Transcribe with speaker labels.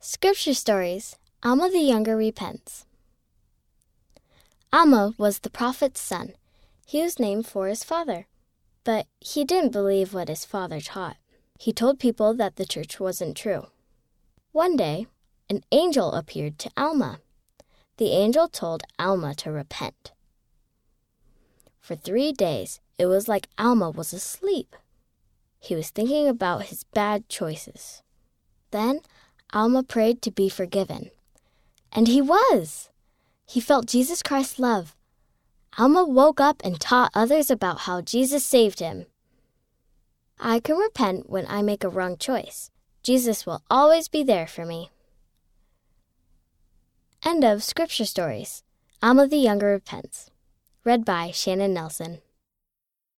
Speaker 1: Scripture Stories Alma the Younger Repents. Alma was the prophet's son. He was named for his father, but he didn't believe what his father taught. He told people that the church wasn't true. One day, an angel appeared to Alma. The angel told Alma to repent. For three days, it was like Alma was asleep. He was thinking about his bad choices. Then Alma prayed to be forgiven. And he was! He felt Jesus Christ's love. Alma woke up and taught others about how Jesus saved him. I can repent when I make a wrong choice. Jesus will always be there for me. End of Scripture Stories. Alma the Younger Repents. Read by Shannon Nelson.